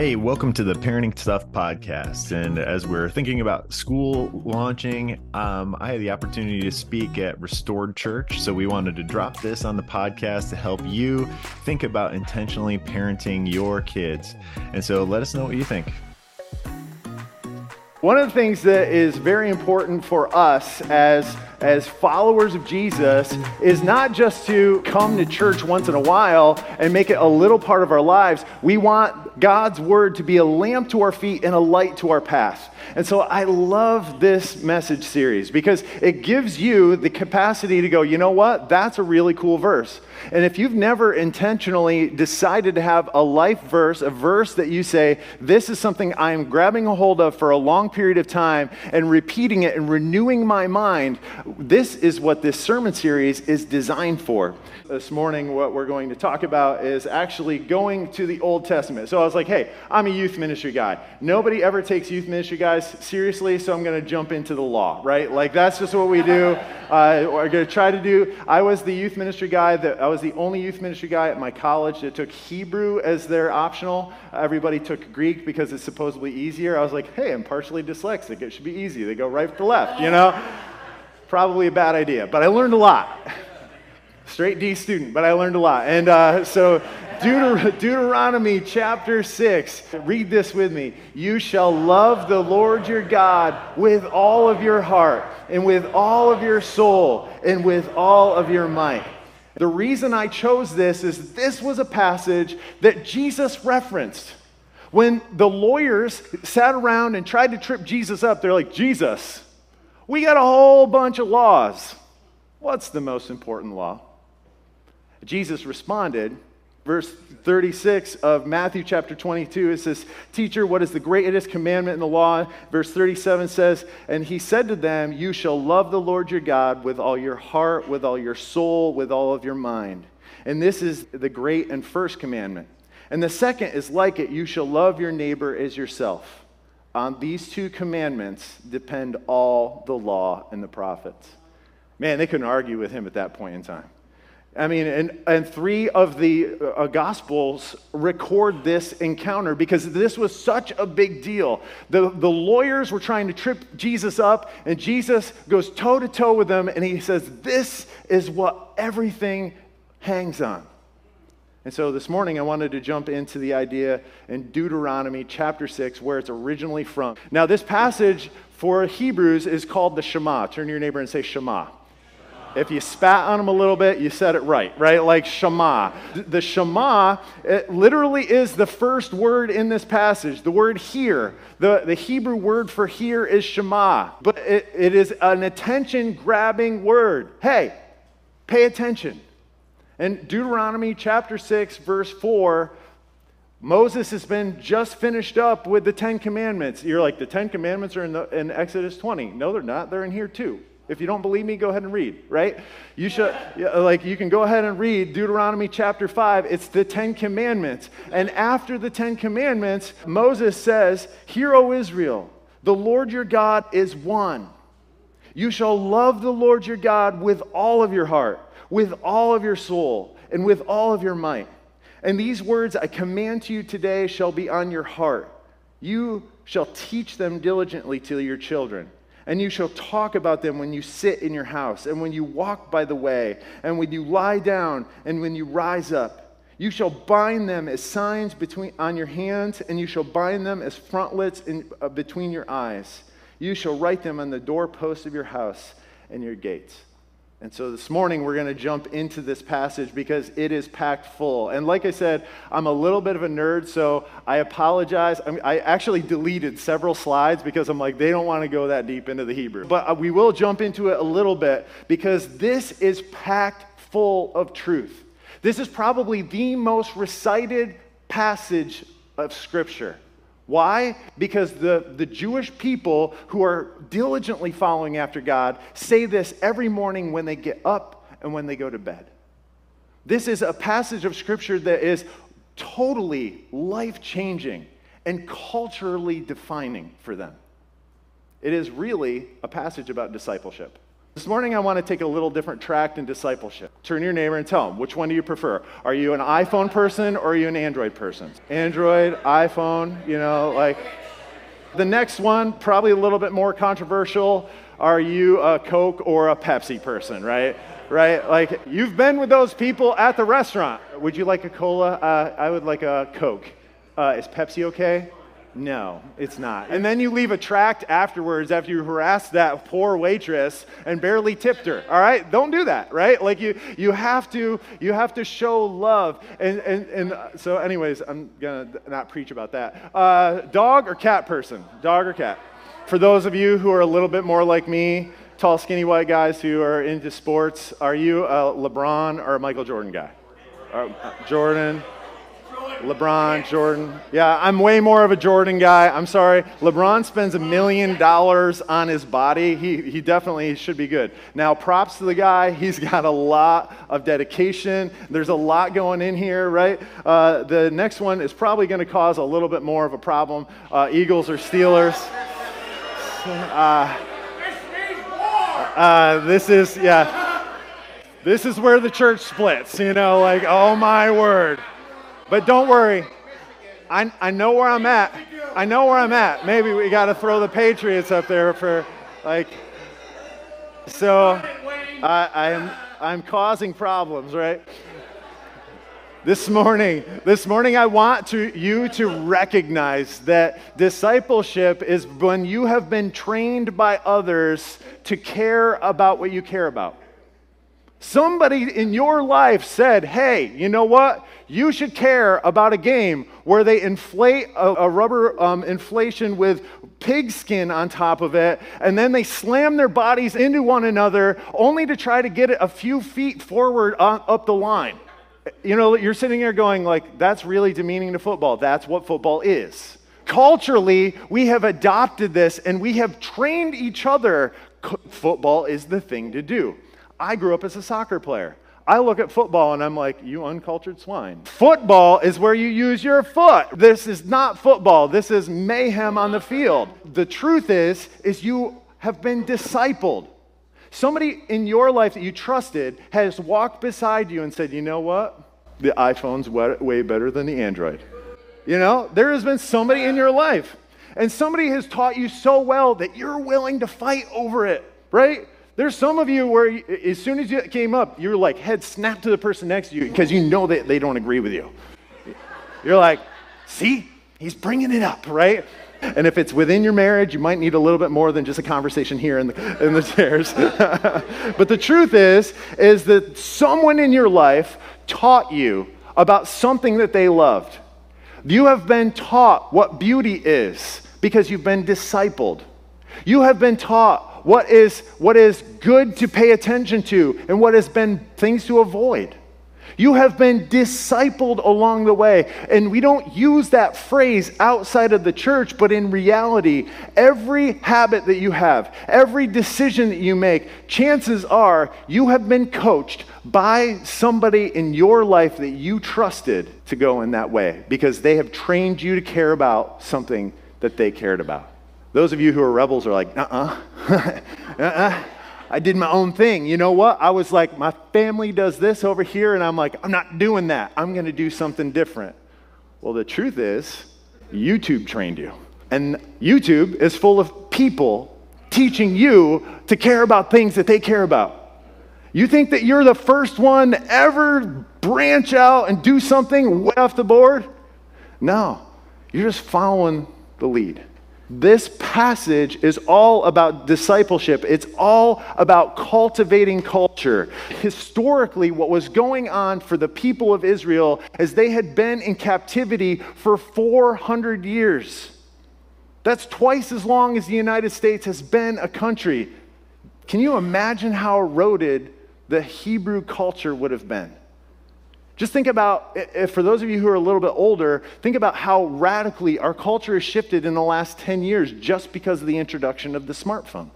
Hey, welcome to the Parenting Stuff podcast. And as we're thinking about school launching, um, I had the opportunity to speak at Restored Church. So we wanted to drop this on the podcast to help you think about intentionally parenting your kids. And so let us know what you think. One of the things that is very important for us as as followers of Jesus is not just to come to church once in a while and make it a little part of our lives. We want God's word to be a lamp to our feet and a light to our path. And so I love this message series because it gives you the capacity to go, you know what? That's a really cool verse. And if you've never intentionally decided to have a life verse, a verse that you say, this is something I'm grabbing a hold of for a long period of time and repeating it and renewing my mind, this is what this sermon series is designed for. This morning, what we're going to talk about is actually going to the Old Testament. So I was like, hey, I'm a youth ministry guy. Nobody ever takes youth ministry guys seriously, so I'm going to jump into the law, right? Like, that's just what we do. Uh, we're going to try to do. I was the youth ministry guy that I was the only youth ministry guy at my college that took Hebrew as their optional. Everybody took Greek because it's supposedly easier. I was like, hey, I'm partially dyslexic. It should be easy. They go right to left, you know? Probably a bad idea, but I learned a lot. Straight D student, but I learned a lot. And uh, so, Deuter- Deuteronomy chapter 6, read this with me. You shall love the Lord your God with all of your heart, and with all of your soul, and with all of your might. The reason I chose this is this was a passage that Jesus referenced. When the lawyers sat around and tried to trip Jesus up, they're like, Jesus, we got a whole bunch of laws. What's the most important law? Jesus responded, verse 36 of Matthew chapter 22, it says, Teacher, what is the greatest commandment in the law? Verse 37 says, And he said to them, You shall love the Lord your God with all your heart, with all your soul, with all of your mind. And this is the great and first commandment. And the second is like it, you shall love your neighbor as yourself. On these two commandments depend all the law and the prophets. Man, they couldn't argue with him at that point in time. I mean, and, and three of the uh, Gospels record this encounter because this was such a big deal. The, the lawyers were trying to trip Jesus up, and Jesus goes toe to toe with them, and he says, This is what everything hangs on. And so this morning I wanted to jump into the idea in Deuteronomy chapter 6, where it's originally from. Now, this passage for Hebrews is called the Shema. Turn to your neighbor and say Shema. If you spat on them a little bit, you said it right, right? Like Shema. The Shema it literally is the first word in this passage. The word hear, the, the Hebrew word for hear is Shema, but it, it is an attention grabbing word. Hey, pay attention. In Deuteronomy chapter 6, verse 4, Moses has been just finished up with the Ten Commandments. You're like, the Ten Commandments are in, the, in Exodus 20. No, they're not. They're in here too. If you don't believe me, go ahead and read, right? You should, like, you can go ahead and read Deuteronomy chapter 5. It's the Ten Commandments. And after the Ten Commandments, Moses says, Hear, O Israel, the Lord your God is one. You shall love the Lord your God with all of your heart, with all of your soul, and with all of your might. And these words I command to you today shall be on your heart. You shall teach them diligently to your children and you shall talk about them when you sit in your house, and when you walk by the way, and when you lie down, and when you rise up. You shall bind them as signs between, on your hands, and you shall bind them as frontlets in, uh, between your eyes. You shall write them on the doorposts of your house and your gates. And so this morning we're going to jump into this passage because it is packed full. And like I said, I'm a little bit of a nerd, so I apologize. I, actually deleted several slides because I'm like, they don't want to go that deep into the Hebrew. But uh, we will jump into it a little bit because this is packed full of truth. This is probably the most recited passage of Scripture. Why? Because the, the Jewish people who are diligently following after God say this every morning when they get up and when they go to bed. This is a passage of Scripture that is totally life changing and culturally defining for them. It is really a passage about discipleship. This morning, I want to take a little different track in discipleship. Turn your neighbor and tell them, which one do you prefer? Are you an iPhone person or are you an Android person? Android, iPhone, you know, like. The next one, probably a little bit more controversial. Are you a Coke or a Pepsi person, right? Right? Like, you've been with those people at the restaurant. Would you like a cola? Uh, I would like a Coke. Uh, is Pepsi okay? No, it's not. And then you leave a tract afterwards after you harass that poor waitress and barely tipped her. All right? Don't do that, right? Like you you have to you have to show love. And and, and so anyways, I'm to not preach about that. Uh, dog or cat person? Dog or cat? For those of you who are a little bit more like me, tall skinny white guys who are into sports, are you a LeBron or a Michael Jordan guy? Uh, Jordan LeBron, Jordan. Yeah, I'm way more of a Jordan guy. I'm sorry. LeBron spends a million dollars on his body. He, he definitely should be good. Now, props to the guy. He's got a lot of dedication. There's a lot going in here, right? Uh, the next one is probably going to cause a little bit more of a problem uh, Eagles or Steelers. Uh, uh, this is, yeah. This is where the church splits, you know, like, oh my word. But don't worry. I, I know where I'm at. I know where I'm at. Maybe we got to throw the Patriots up there for, like, so I, I am, I'm causing problems, right? This morning, this morning I want to, you to recognize that discipleship is when you have been trained by others to care about what you care about. Somebody in your life said, hey, you know what? You should care about a game where they inflate a, a rubber um, inflation with pig skin on top of it, and then they slam their bodies into one another only to try to get it a few feet forward on, up the line. You know, you're sitting here going, like, that's really demeaning to football. That's what football is. Culturally, we have adopted this and we have trained each other. Football is the thing to do. I grew up as a soccer player. I look at football and I'm like, you uncultured swine. Football is where you use your foot. This is not football. This is mayhem on the field. The truth is, is you have been discipled. Somebody in your life that you trusted has walked beside you and said, you know what? The iPhone's way better than the Android. You know, there has been somebody in your life, and somebody has taught you so well that you're willing to fight over it, right? There's some of you where as soon as you came up, you're like head snap to the person next to you because you know that they don't agree with you. You're like, see, he's bringing it up, right? And if it's within your marriage, you might need a little bit more than just a conversation here in the, in the chairs. but the truth is, is that someone in your life taught you about something that they loved. You have been taught what beauty is because you've been discipled. You have been taught what is, what is good to pay attention to and what has been things to avoid. You have been discipled along the way. And we don't use that phrase outside of the church, but in reality, every habit that you have, every decision that you make, chances are you have been coached by somebody in your life that you trusted to go in that way because they have trained you to care about something that they cared about. Those of you who are rebels are like, uh uh-uh. uh. I did my own thing. You know what? I was like, my family does this over here, and I'm like, I'm not doing that. I'm going to do something different. Well, the truth is, YouTube trained you. And YouTube is full of people teaching you to care about things that they care about. You think that you're the first one to ever branch out and do something way off the board? No, you're just following the lead. This passage is all about discipleship. It's all about cultivating culture. Historically, what was going on for the people of Israel is they had been in captivity for 400 years. That's twice as long as the United States has been a country. Can you imagine how eroded the Hebrew culture would have been? Just think about, if for those of you who are a little bit older, think about how radically our culture has shifted in the last 10 years just because of the introduction of the smartphone.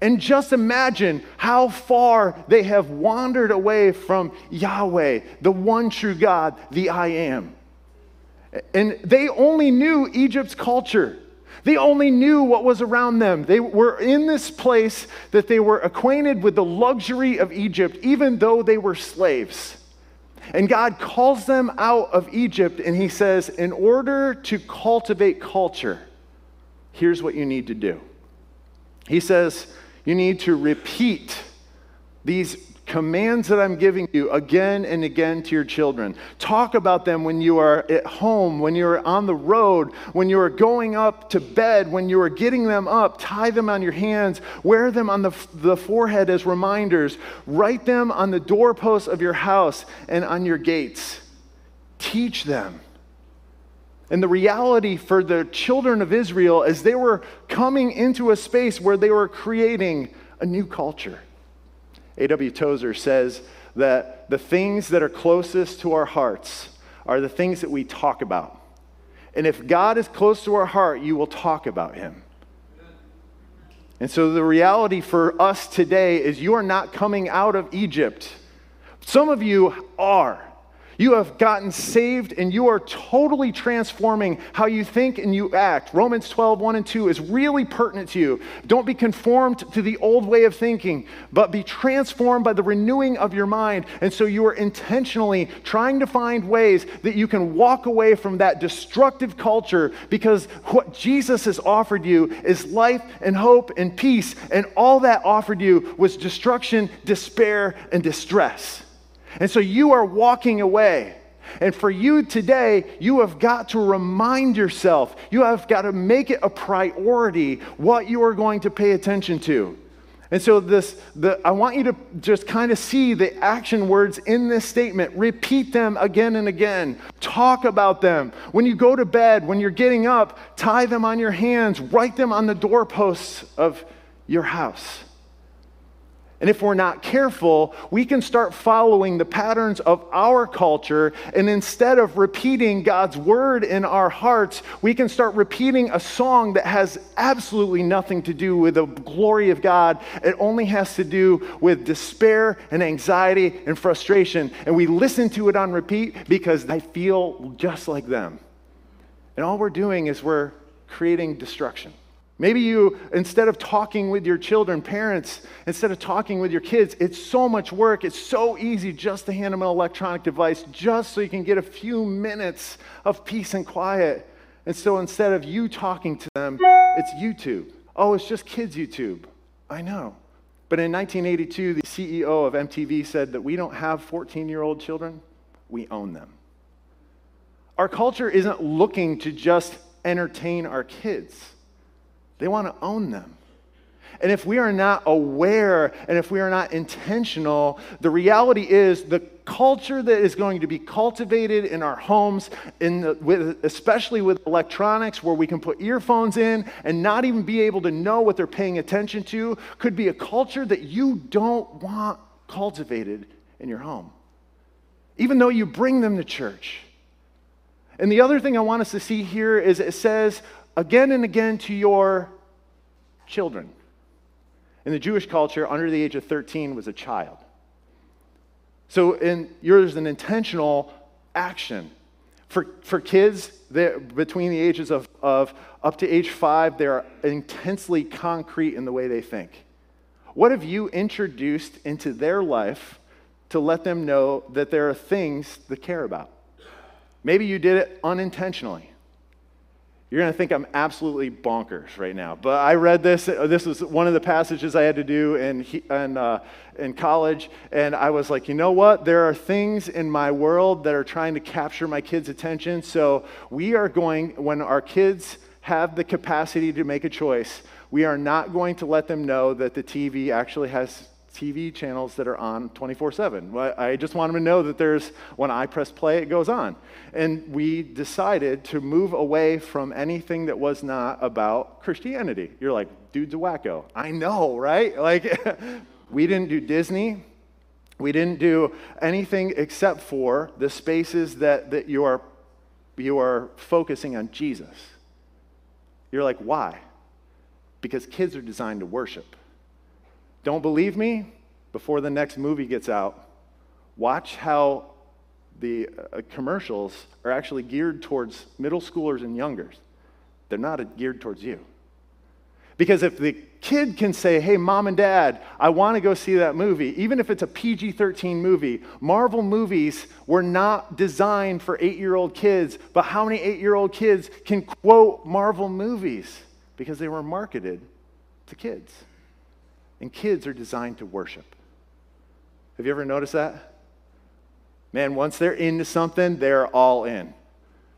And just imagine how far they have wandered away from Yahweh, the one true God, the I am. And they only knew Egypt's culture. They only knew what was around them. They were in this place that they were acquainted with the luxury of Egypt, even though they were slaves. And God calls them out of Egypt and He says, in order to cultivate culture, here's what you need to do. He says, you need to repeat these commands that I'm giving you again and again to your children. Talk about them when you are at home, when you're on the road, when you are going up to bed, when you are getting them up. Tie them on your hands, wear them on the, the forehead as reminders, write them on the doorposts of your house and on your gates. Teach them. And the reality for the children of Israel as they were coming into a space where they were creating a new culture. A.W. Tozer says that the things that are closest to our hearts are the things that we talk about. And if God is close to our heart, you will talk about him. And so the reality for us today is you are not coming out of Egypt. Some of you are. You have gotten saved and you are totally transforming how you think and you act. Romans 12, 1 and 2 is really pertinent to you. Don't be conformed to the old way of thinking, but be transformed by the renewing of your mind. And so you are intentionally trying to find ways that you can walk away from that destructive culture because what Jesus has offered you is life and hope and peace. And all that offered you was destruction, despair, and distress. And so you are walking away. And for you today, you have got to remind yourself, you have got to make it a priority what you are going to pay attention to. And so this the I want you to just kind of see the action words in this statement. Repeat them again and again. Talk about them. When you go to bed, when you're getting up, tie them on your hands, write them on the doorposts of your house. And if we're not careful, we can start following the patterns of our culture. And instead of repeating God's word in our hearts, we can start repeating a song that has absolutely nothing to do with the glory of God. It only has to do with despair and anxiety and frustration. And we listen to it on repeat because I feel just like them. And all we're doing is we're creating destruction. Maybe you, instead of talking with your children, parents, instead of talking with your kids, it's so much work. It's so easy just to hand them an electronic device just so you can get a few minutes of peace and quiet. And so instead of you talking to them, it's YouTube. Oh, it's just kids' YouTube. I know. But in 1982, the CEO of MTV said that we don't have 14 year old children, we own them. Our culture isn't looking to just entertain our kids. They want to own them. And if we are not aware and if we are not intentional, the reality is the culture that is going to be cultivated in our homes, in the, with, especially with electronics, where we can put earphones in and not even be able to know what they're paying attention to, could be a culture that you don't want cultivated in your home, even though you bring them to church. And the other thing I want us to see here is it says, again and again to your children. In the Jewish culture, under the age of 13 was a child. So in, yours an intentional action. For, for kids between the ages of, of up to age five, they're intensely concrete in the way they think. What have you introduced into their life to let them know that there are things to care about? Maybe you did it unintentionally. You're going to think I'm absolutely bonkers right now. But I read this. This was one of the passages I had to do in, in, uh, in college. And I was like, you know what? There are things in my world that are trying to capture my kids' attention. So we are going, when our kids have the capacity to make a choice, we are not going to let them know that the TV actually has TV channels that are on 24 7. I just want them to know that there's, when I press play, it goes on. And we decided to move away from anything that was not about Christianity. You're like, dude's a wacko. I know, right? Like, we didn't do Disney. We didn't do anything except for the spaces that, that you, are, you are focusing on Jesus. You're like, why? Because kids are designed to worship. Don't believe me? Before the next movie gets out, watch how the uh, commercials are actually geared towards middle schoolers and youngers. they're not geared towards you. Because if the kid can say, hey, mom and dad, I want to go see that movie, even if it's a PG 13 movie, Marvel movies were not designed for eight year old kids, but how many eight year old kids can quote Marvel movies? Because they were marketed to kids. And kids are designed to worship. Have you ever noticed that? Man, once they're into something, they're all in.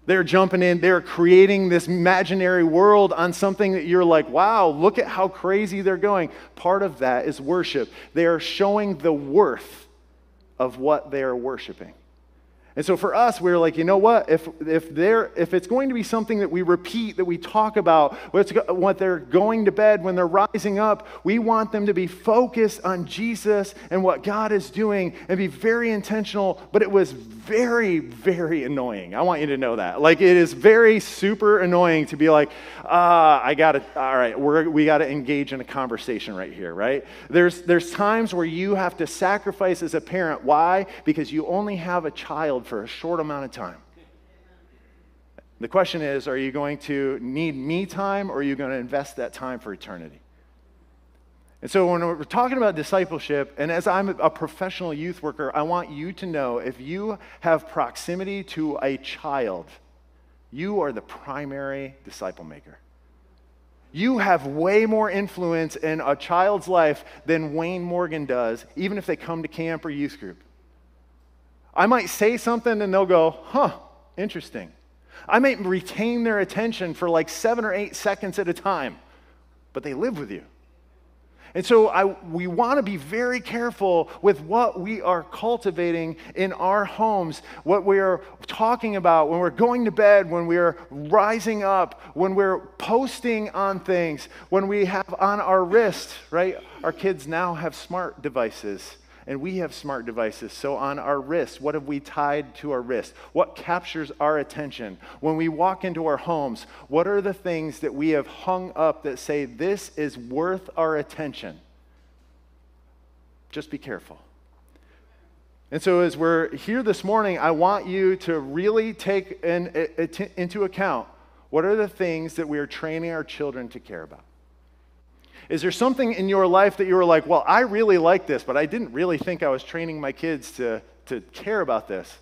They're jumping in, they're creating this imaginary world on something that you're like, wow, look at how crazy they're going. Part of that is worship. They are showing the worth of what they are worshiping. And so for us, we are like, you know what? If, if, they're, if it's going to be something that we repeat, that we talk about, what they're going to bed, when they're rising up, we want them to be focused on Jesus and what God is doing and be very intentional. But it was very, very annoying. I want you to know that. Like, it is very super annoying to be like, uh, I got to, all right, we're, we got to engage in a conversation right here, right? There's, there's times where you have to sacrifice as a parent. Why? Because you only have a child for a short amount of time. The question is are you going to need me time or are you going to invest that time for eternity? And so, when we're talking about discipleship, and as I'm a professional youth worker, I want you to know if you have proximity to a child, you are the primary disciple maker. You have way more influence in a child's life than Wayne Morgan does, even if they come to camp or youth group. I might say something and they'll go, huh, interesting. I might retain their attention for like seven or eight seconds at a time, but they live with you. And so I, we want to be very careful with what we are cultivating in our homes, what we are talking about when we're going to bed, when we're rising up, when we're posting on things, when we have on our wrist, right? Our kids now have smart devices and we have smart devices. So, on our wrists, what have we tied to our wrist? What captures our attention? When we walk into our homes, what are the things that we have hung up that say, this is worth our attention? Just be careful. And so, as we're here this morning, I want you to really take in, into account what are the things that we are training our children to care about. Is there something in your life that you were like, well, I really like this, but I didn't really think I was training my kids to, to care about this?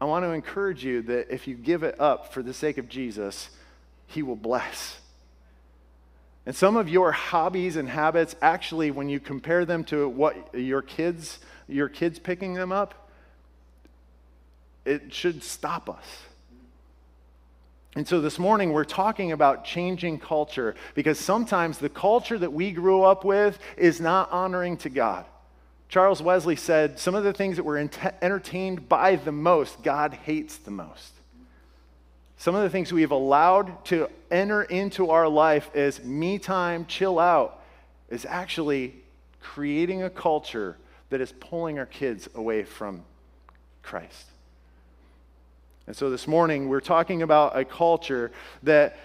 I want to encourage you that if you give it up for the sake of Jesus, He will bless. And some of your hobbies and habits, actually, when you compare them to what your kids, your kids picking them up, it should stop us. And so this morning we're talking about changing culture because sometimes the culture that we grew up with is not honoring to God. Charles Wesley said some of the things that we're entertained by the most, God hates the most. Some of the things we've allowed to enter into our life as me time, chill out, is actually creating a culture that is pulling our kids away from Christ. And so this morning, we're talking about a culture that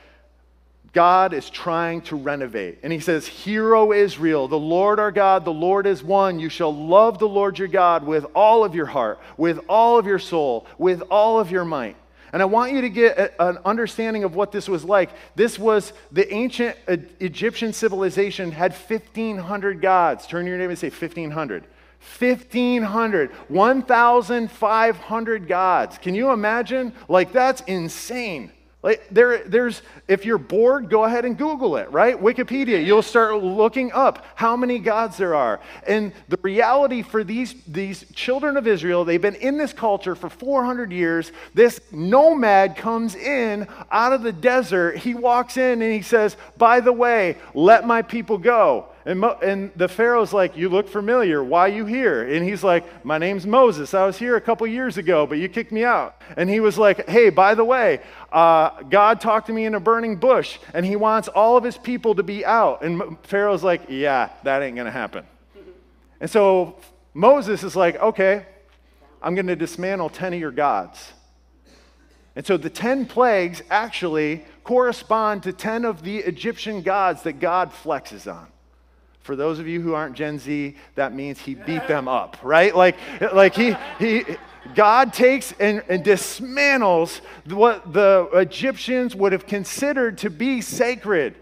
God is trying to renovate. And he says, Hear, O Israel, the Lord our God, the Lord is one. You shall love the Lord your God with all of your heart, with all of your soul, with all of your might. And I want you to get an understanding of what this was like. This was the ancient Egyptian civilization had 1,500 gods. Turn your name and say 1,500. 1,500, 1,500 gods. Can you imagine? Like, that's insane. Like there, there's, if you're bored, go ahead and Google it, right? Wikipedia, you'll start looking up how many gods there are. And the reality for these, these children of Israel, they've been in this culture for 400 years. This nomad comes in out of the desert. He walks in and he says, By the way, let my people go. And, Mo- and the Pharaoh's like, You look familiar. Why are you here? And he's like, My name's Moses. I was here a couple years ago, but you kicked me out. And he was like, Hey, by the way, uh, God talked to me in a burning bush, and he wants all of his people to be out. And Pharaoh's like, Yeah, that ain't going to happen. And so Moses is like, Okay, I'm going to dismantle 10 of your gods. And so the 10 plagues actually correspond to 10 of the Egyptian gods that God flexes on. For those of you who aren't Gen Z, that means he beat them up, right? Like, like he, he, God takes and, and, dismantles what the Egyptians would have considered to be sacred.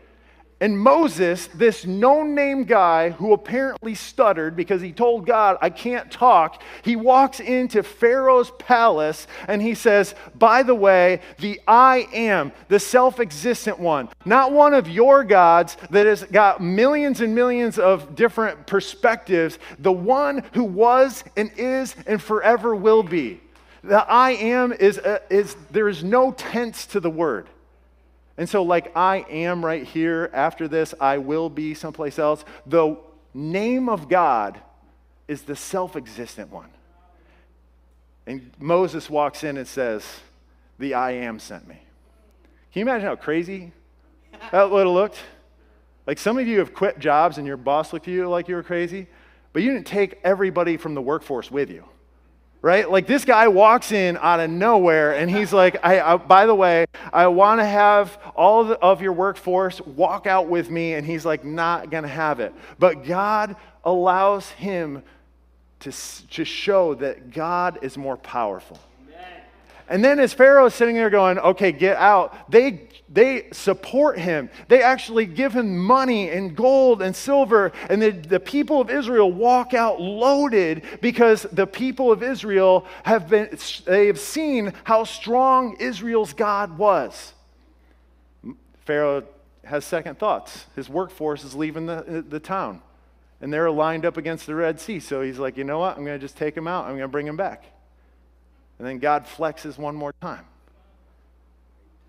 And Moses, this no name guy who apparently stuttered because he told God, I can't talk, he walks into Pharaoh's palace and he says, By the way, the I am, the self existent one, not one of your gods that has got millions and millions of different perspectives, the one who was and is and forever will be. The I am is, uh, is there is no tense to the word. And so, like I am right here, after this, I will be someplace else. The name of God is the self existent one. And Moses walks in and says, The I am sent me. Can you imagine how crazy that would have looked? Like some of you have quit jobs and your boss looked at you like you were crazy, but you didn't take everybody from the workforce with you right? Like this guy walks in out of nowhere and he's like, I, I, by the way, I want to have all of, the, of your workforce walk out with me. And he's like, not going to have it. But God allows him to, to show that God is more powerful. And then as Pharaoh is sitting there going, okay, get out, they, they support him. They actually give him money and gold and silver. And the, the people of Israel walk out loaded because the people of Israel have been, they have seen how strong Israel's God was. Pharaoh has second thoughts. His workforce is leaving the, the town. And they're lined up against the Red Sea. So he's like, you know what? I'm going to just take them out. I'm going to bring them back. And then God flexes one more time.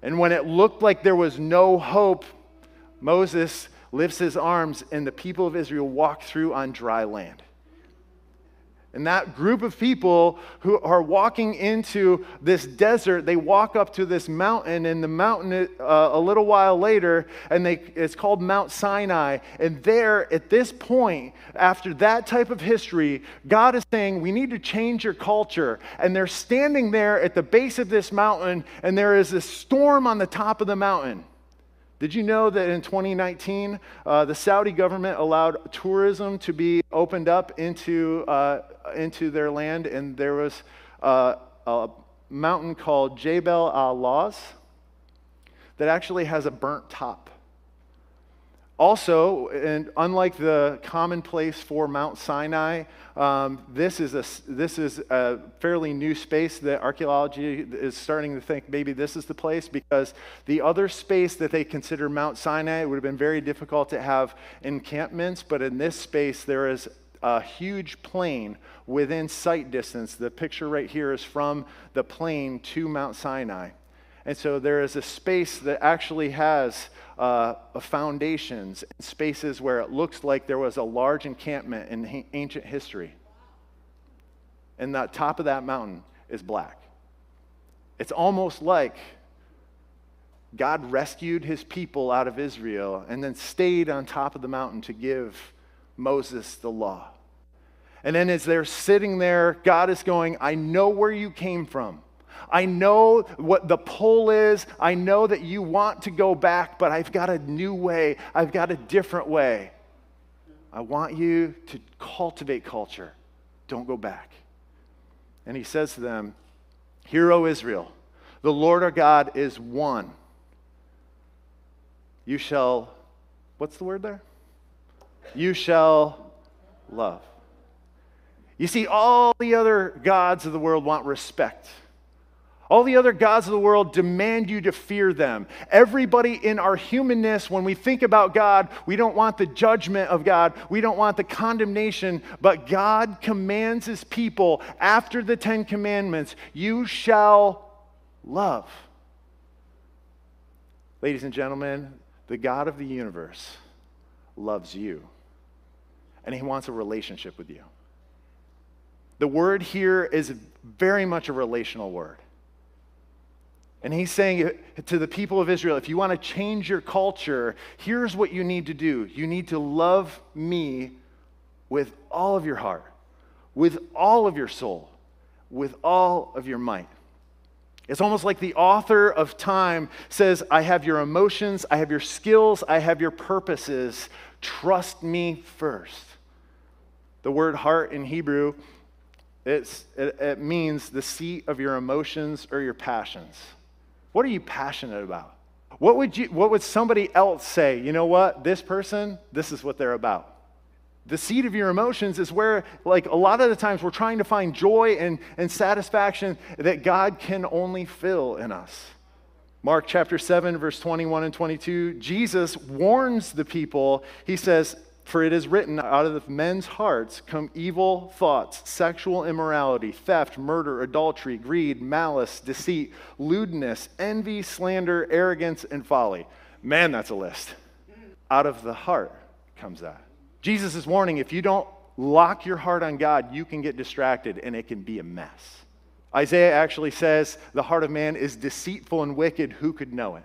And when it looked like there was no hope, Moses lifts his arms and the people of Israel walk through on dry land. And that group of people who are walking into this desert, they walk up to this mountain, and the mountain uh, a little while later, and they, it's called Mount Sinai. And there, at this point, after that type of history, God is saying, We need to change your culture. And they're standing there at the base of this mountain, and there is a storm on the top of the mountain. Did you know that in 2019, uh, the Saudi government allowed tourism to be opened up into, uh, into their land, and there was uh, a mountain called Jebel Al Lawz that actually has a burnt top. Also, and unlike the commonplace for Mount Sinai, um, this, is a, this is a fairly new space that archaeology is starting to think maybe this is the place because the other space that they consider Mount Sinai would have been very difficult to have encampments, but in this space there is a huge plain within sight distance. The picture right here is from the plain to Mount Sinai. And so there is a space that actually has uh, foundations and spaces where it looks like there was a large encampment in ancient history. And the top of that mountain is black. It's almost like God rescued his people out of Israel and then stayed on top of the mountain to give Moses the law. And then as they're sitting there, God is going, I know where you came from. I know what the pull is. I know that you want to go back, but I've got a new way. I've got a different way. I want you to cultivate culture. Don't go back. And he says to them, Hear, O Israel, the Lord our God is one. You shall, what's the word there? You shall love. You see, all the other gods of the world want respect. All the other gods of the world demand you to fear them. Everybody in our humanness, when we think about God, we don't want the judgment of God, we don't want the condemnation, but God commands his people after the Ten Commandments you shall love. Ladies and gentlemen, the God of the universe loves you, and he wants a relationship with you. The word here is very much a relational word. And he's saying to the people of Israel if you want to change your culture, here's what you need to do you need to love me with all of your heart, with all of your soul, with all of your might. It's almost like the author of time says, I have your emotions, I have your skills, I have your purposes. Trust me first. The word heart in Hebrew, it, it means the seat of your emotions or your passions. What are you passionate about? What would, you, what would somebody else say? You know what? This person, this is what they're about. The seat of your emotions is where, like, a lot of the times we're trying to find joy and, and satisfaction that God can only fill in us. Mark chapter 7, verse 21 and 22, Jesus warns the people. He says, For it is written, out of men's hearts come evil thoughts, sexual immorality, theft, murder, adultery, greed, malice, deceit, lewdness, envy, slander, arrogance, and folly. Man, that's a list. Out of the heart comes that. Jesus is warning if you don't lock your heart on God, you can get distracted and it can be a mess. Isaiah actually says the heart of man is deceitful and wicked. Who could know it?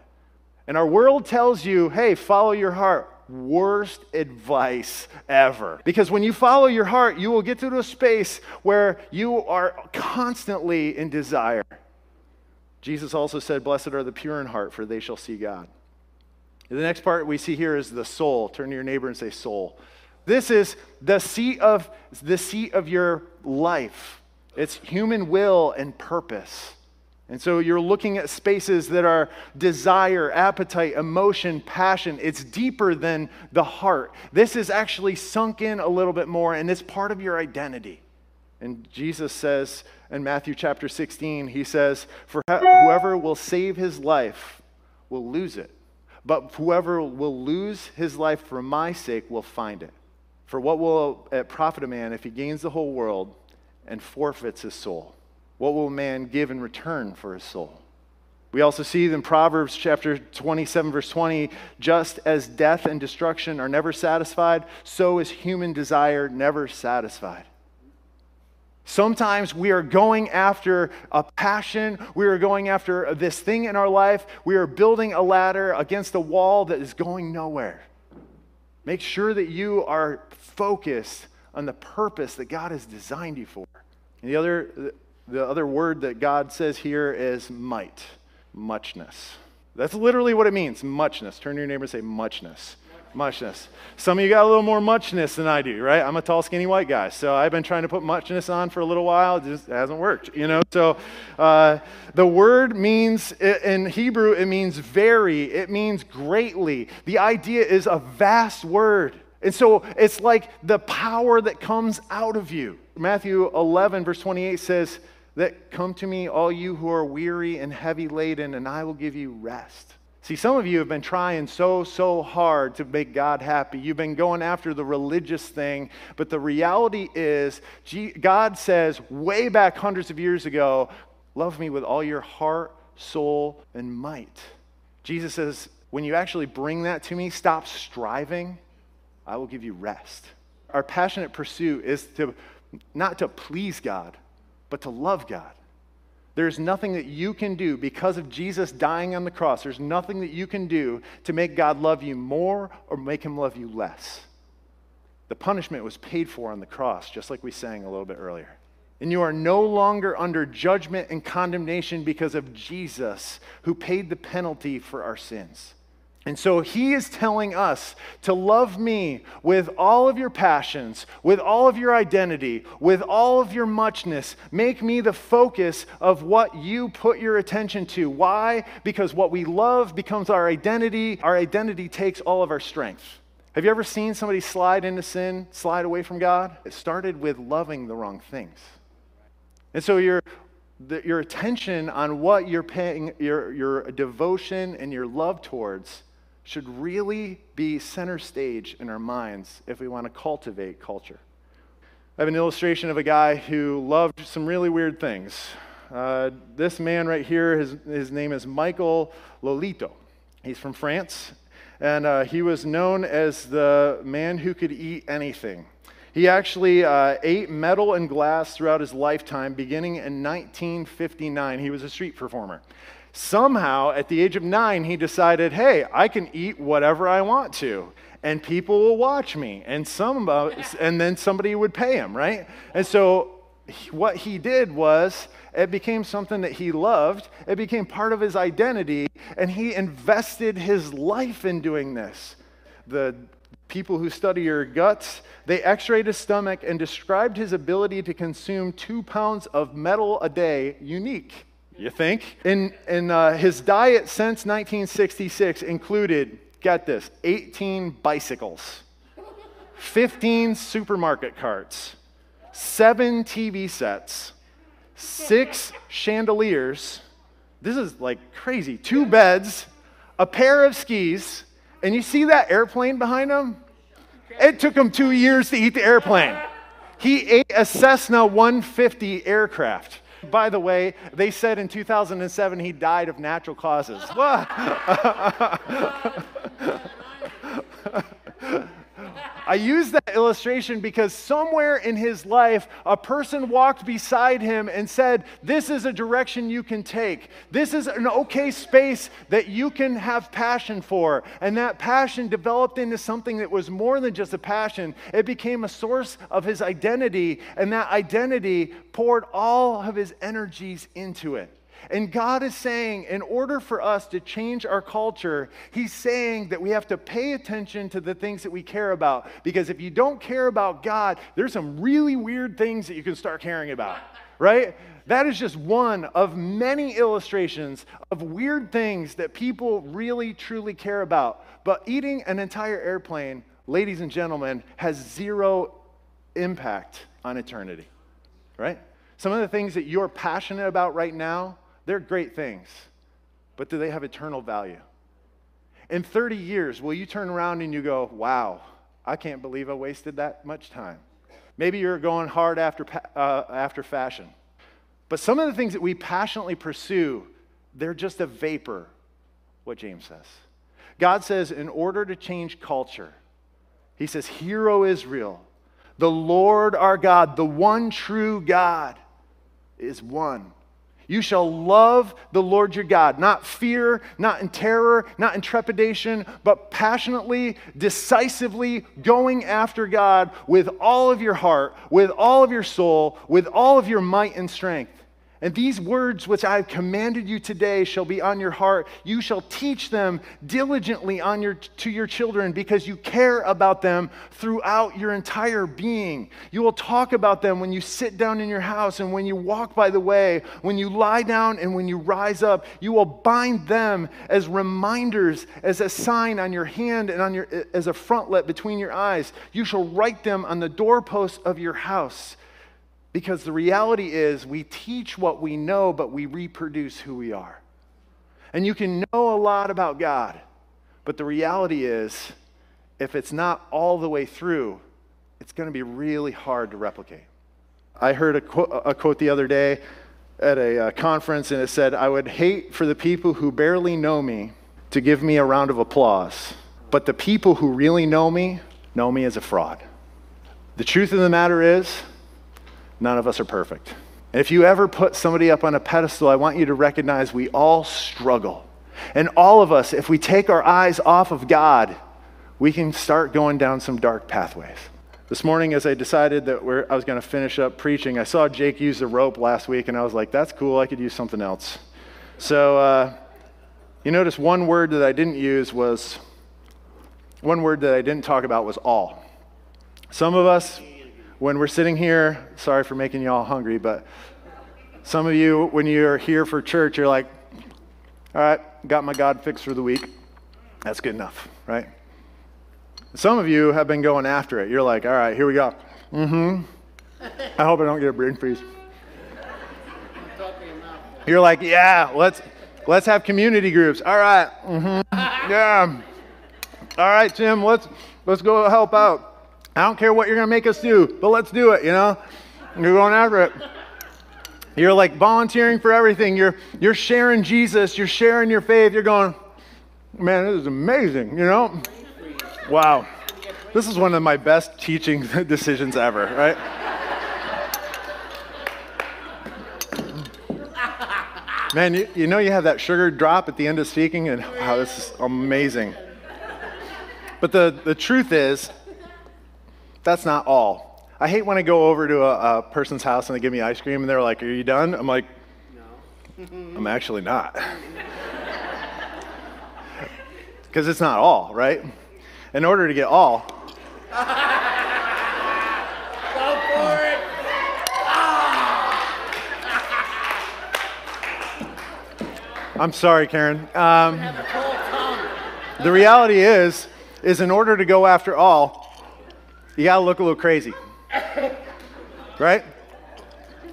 And our world tells you, hey, follow your heart. Worst advice ever. Because when you follow your heart, you will get to a space where you are constantly in desire. Jesus also said, Blessed are the pure in heart, for they shall see God. The next part we see here is the soul. Turn to your neighbor and say, soul. This is the seat of the seat of your life. It's human will and purpose. And so you're looking at spaces that are desire, appetite, emotion, passion. It's deeper than the heart. This is actually sunk in a little bit more, and it's part of your identity. And Jesus says in Matthew chapter 16, he says, For whoever will save his life will lose it, but whoever will lose his life for my sake will find it. For what will it profit a man if he gains the whole world and forfeits his soul? What will man give in return for his soul? We also see in Proverbs chapter 27, verse 20, just as death and destruction are never satisfied, so is human desire never satisfied. Sometimes we are going after a passion. We are going after this thing in our life. We are building a ladder against a wall that is going nowhere. Make sure that you are focused on the purpose that God has designed you for. And the other, the other word that God says here is might, muchness. That's literally what it means, muchness. Turn to your neighbor and say muchness. Muchness. Some of you got a little more muchness than I do, right? I'm a tall, skinny white guy, so I've been trying to put muchness on for a little while. It just hasn't worked, you know. So uh, the word means in Hebrew, it means very. It means greatly. The idea is a vast word. And so it's like the power that comes out of you. Matthew 11, verse 28 says, That come to me, all you who are weary and heavy laden, and I will give you rest. See, some of you have been trying so, so hard to make God happy. You've been going after the religious thing, but the reality is, God says way back hundreds of years ago, Love me with all your heart, soul, and might. Jesus says, When you actually bring that to me, stop striving I will give you rest. Our passionate pursuit is to not to please God, but to love God. There's nothing that you can do because of Jesus dying on the cross. There's nothing that you can do to make God love you more or make him love you less. The punishment was paid for on the cross, just like we sang a little bit earlier. And you are no longer under judgment and condemnation because of Jesus, who paid the penalty for our sins. And so he is telling us to love me with all of your passions, with all of your identity, with all of your muchness. Make me the focus of what you put your attention to. Why? Because what we love becomes our identity. Our identity takes all of our strength. Have you ever seen somebody slide into sin, slide away from God? It started with loving the wrong things. And so your, the, your attention on what you're paying, your, your devotion and your love towards should really be center stage in our minds if we want to cultivate culture. I have an illustration of a guy who loved some really weird things. Uh, this man right here, his, his name is Michael Lotito. He's from France, and uh, he was known as the man who could eat anything. He actually uh, ate metal and glass throughout his lifetime, beginning in 1959. He was a street performer. Somehow, at the age of nine, he decided, hey, I can eat whatever I want to, and people will watch me. And, some, uh, and then somebody would pay him, right? And so, what he did was, it became something that he loved. It became part of his identity, and he invested his life in doing this. The people who study your guts, they x rayed his stomach and described his ability to consume two pounds of metal a day unique. You think? In, in uh, his diet since 1966 included, get this, 18 bicycles, 15 supermarket carts, seven TV sets, six chandeliers. This is like crazy. Two beds, a pair of skis, and you see that airplane behind him? It took him two years to eat the airplane. He ate a Cessna 150 aircraft. By the way, they said in 2007 he died of natural causes. I use that illustration because somewhere in his life, a person walked beside him and said, This is a direction you can take. This is an okay space that you can have passion for. And that passion developed into something that was more than just a passion, it became a source of his identity. And that identity poured all of his energies into it. And God is saying, in order for us to change our culture, He's saying that we have to pay attention to the things that we care about. Because if you don't care about God, there's some really weird things that you can start caring about, right? That is just one of many illustrations of weird things that people really, truly care about. But eating an entire airplane, ladies and gentlemen, has zero impact on eternity, right? Some of the things that you're passionate about right now, they're great things, but do they have eternal value? In 30 years, will you turn around and you go, wow, I can't believe I wasted that much time? Maybe you're going hard after, uh, after fashion. But some of the things that we passionately pursue, they're just a vapor, what James says. God says, in order to change culture, He says, Hear, O Israel, the Lord our God, the one true God, is one. You shall love the Lord your God, not fear, not in terror, not in trepidation, but passionately, decisively going after God with all of your heart, with all of your soul, with all of your might and strength. And these words which I have commanded you today shall be on your heart. You shall teach them diligently on your, to your children because you care about them throughout your entire being. You will talk about them when you sit down in your house and when you walk by the way, when you lie down and when you rise up. You will bind them as reminders, as a sign on your hand and on your, as a frontlet between your eyes. You shall write them on the doorposts of your house. Because the reality is, we teach what we know, but we reproduce who we are. And you can know a lot about God, but the reality is, if it's not all the way through, it's going to be really hard to replicate. I heard a, quote, a quote the other day at a uh, conference, and it said, I would hate for the people who barely know me to give me a round of applause, but the people who really know me know me as a fraud. The truth of the matter is, None of us are perfect. And if you ever put somebody up on a pedestal, I want you to recognize we all struggle. And all of us, if we take our eyes off of God, we can start going down some dark pathways. This morning, as I decided that I was going to finish up preaching, I saw Jake use the rope last week, and I was like, that's cool. I could use something else. So, uh, you notice one word that I didn't use was, one word that I didn't talk about was all. Some of us, when we're sitting here, sorry for making you all hungry, but some of you, when you're here for church, you're like, all right, got my God fixed for the week. That's good enough, right? Some of you have been going after it. You're like, all right, here we go. Mm hmm. I hope I don't get a brain freeze. You're like, yeah, let's let's have community groups. All right. Mm-hmm. Yeah. All right, Tim, let's let's go help out. I don't care what you're going to make us do, but let's do it, you know? You're going after it. You're like volunteering for everything. You're, you're sharing Jesus. You're sharing your faith. You're going, man, this is amazing, you know? Wow. This is one of my best teaching decisions ever, right? Man, you, you know you have that sugar drop at the end of speaking, and wow, this is amazing. But the, the truth is, that's not all. I hate when I go over to a, a person's house and they give me ice cream and they're like, Are you done? I'm like, No. I'm actually not. Because it's not all, right? In order to get all, Go for it. I'm sorry, Karen. Um, Have a cold tongue. the reality is, is in order to go after all, you gotta look a little crazy, right?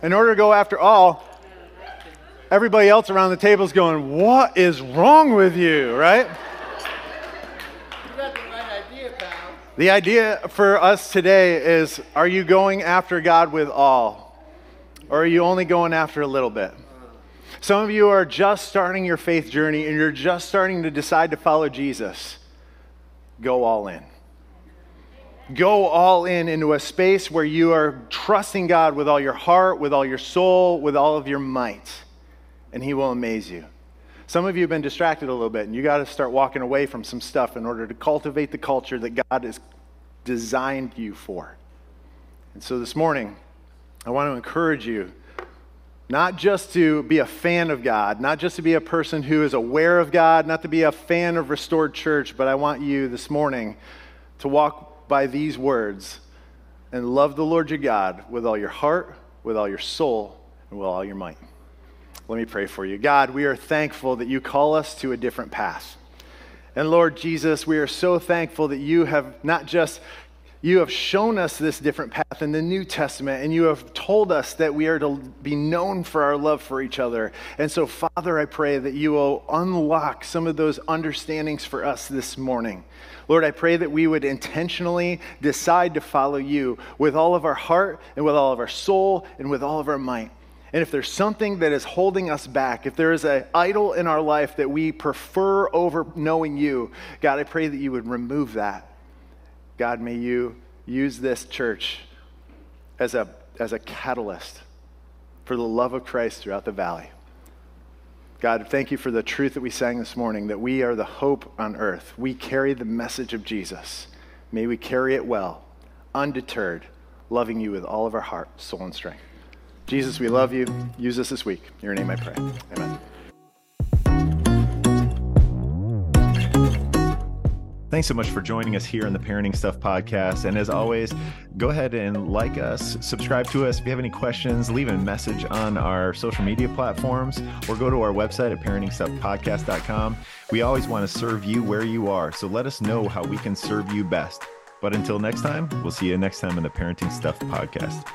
In order to go after all, everybody else around the table is going, "What is wrong with you?" Right? You got the right idea, pal. The idea for us today is: Are you going after God with all, or are you only going after a little bit? Some of you are just starting your faith journey and you're just starting to decide to follow Jesus. Go all in. Go all in into a space where you are trusting God with all your heart, with all your soul, with all of your might, and He will amaze you. Some of you have been distracted a little bit, and you got to start walking away from some stuff in order to cultivate the culture that God has designed you for. And so this morning, I want to encourage you not just to be a fan of God, not just to be a person who is aware of God, not to be a fan of Restored Church, but I want you this morning to walk by these words and love the Lord your God with all your heart, with all your soul, and with all your might. Let me pray for you. God, we are thankful that you call us to a different path. And Lord Jesus, we are so thankful that you have not just you have shown us this different path in the New Testament, and you have told us that we are to be known for our love for each other. And so, Father, I pray that you will unlock some of those understandings for us this morning. Lord, I pray that we would intentionally decide to follow you with all of our heart, and with all of our soul, and with all of our might. And if there's something that is holding us back, if there is an idol in our life that we prefer over knowing you, God, I pray that you would remove that. God, may you use this church as a, as a catalyst for the love of Christ throughout the valley. God, thank you for the truth that we sang this morning that we are the hope on earth. We carry the message of Jesus. May we carry it well, undeterred, loving you with all of our heart, soul, and strength. Jesus, we love you. Use us this week. In your name I pray. Amen. Thanks so much for joining us here on the Parenting Stuff podcast. And as always, go ahead and like us, subscribe to us. If you have any questions, leave a message on our social media platforms or go to our website at parentingstuffpodcast.com. We always want to serve you where you are. So let us know how we can serve you best. But until next time, we'll see you next time in the Parenting Stuff podcast.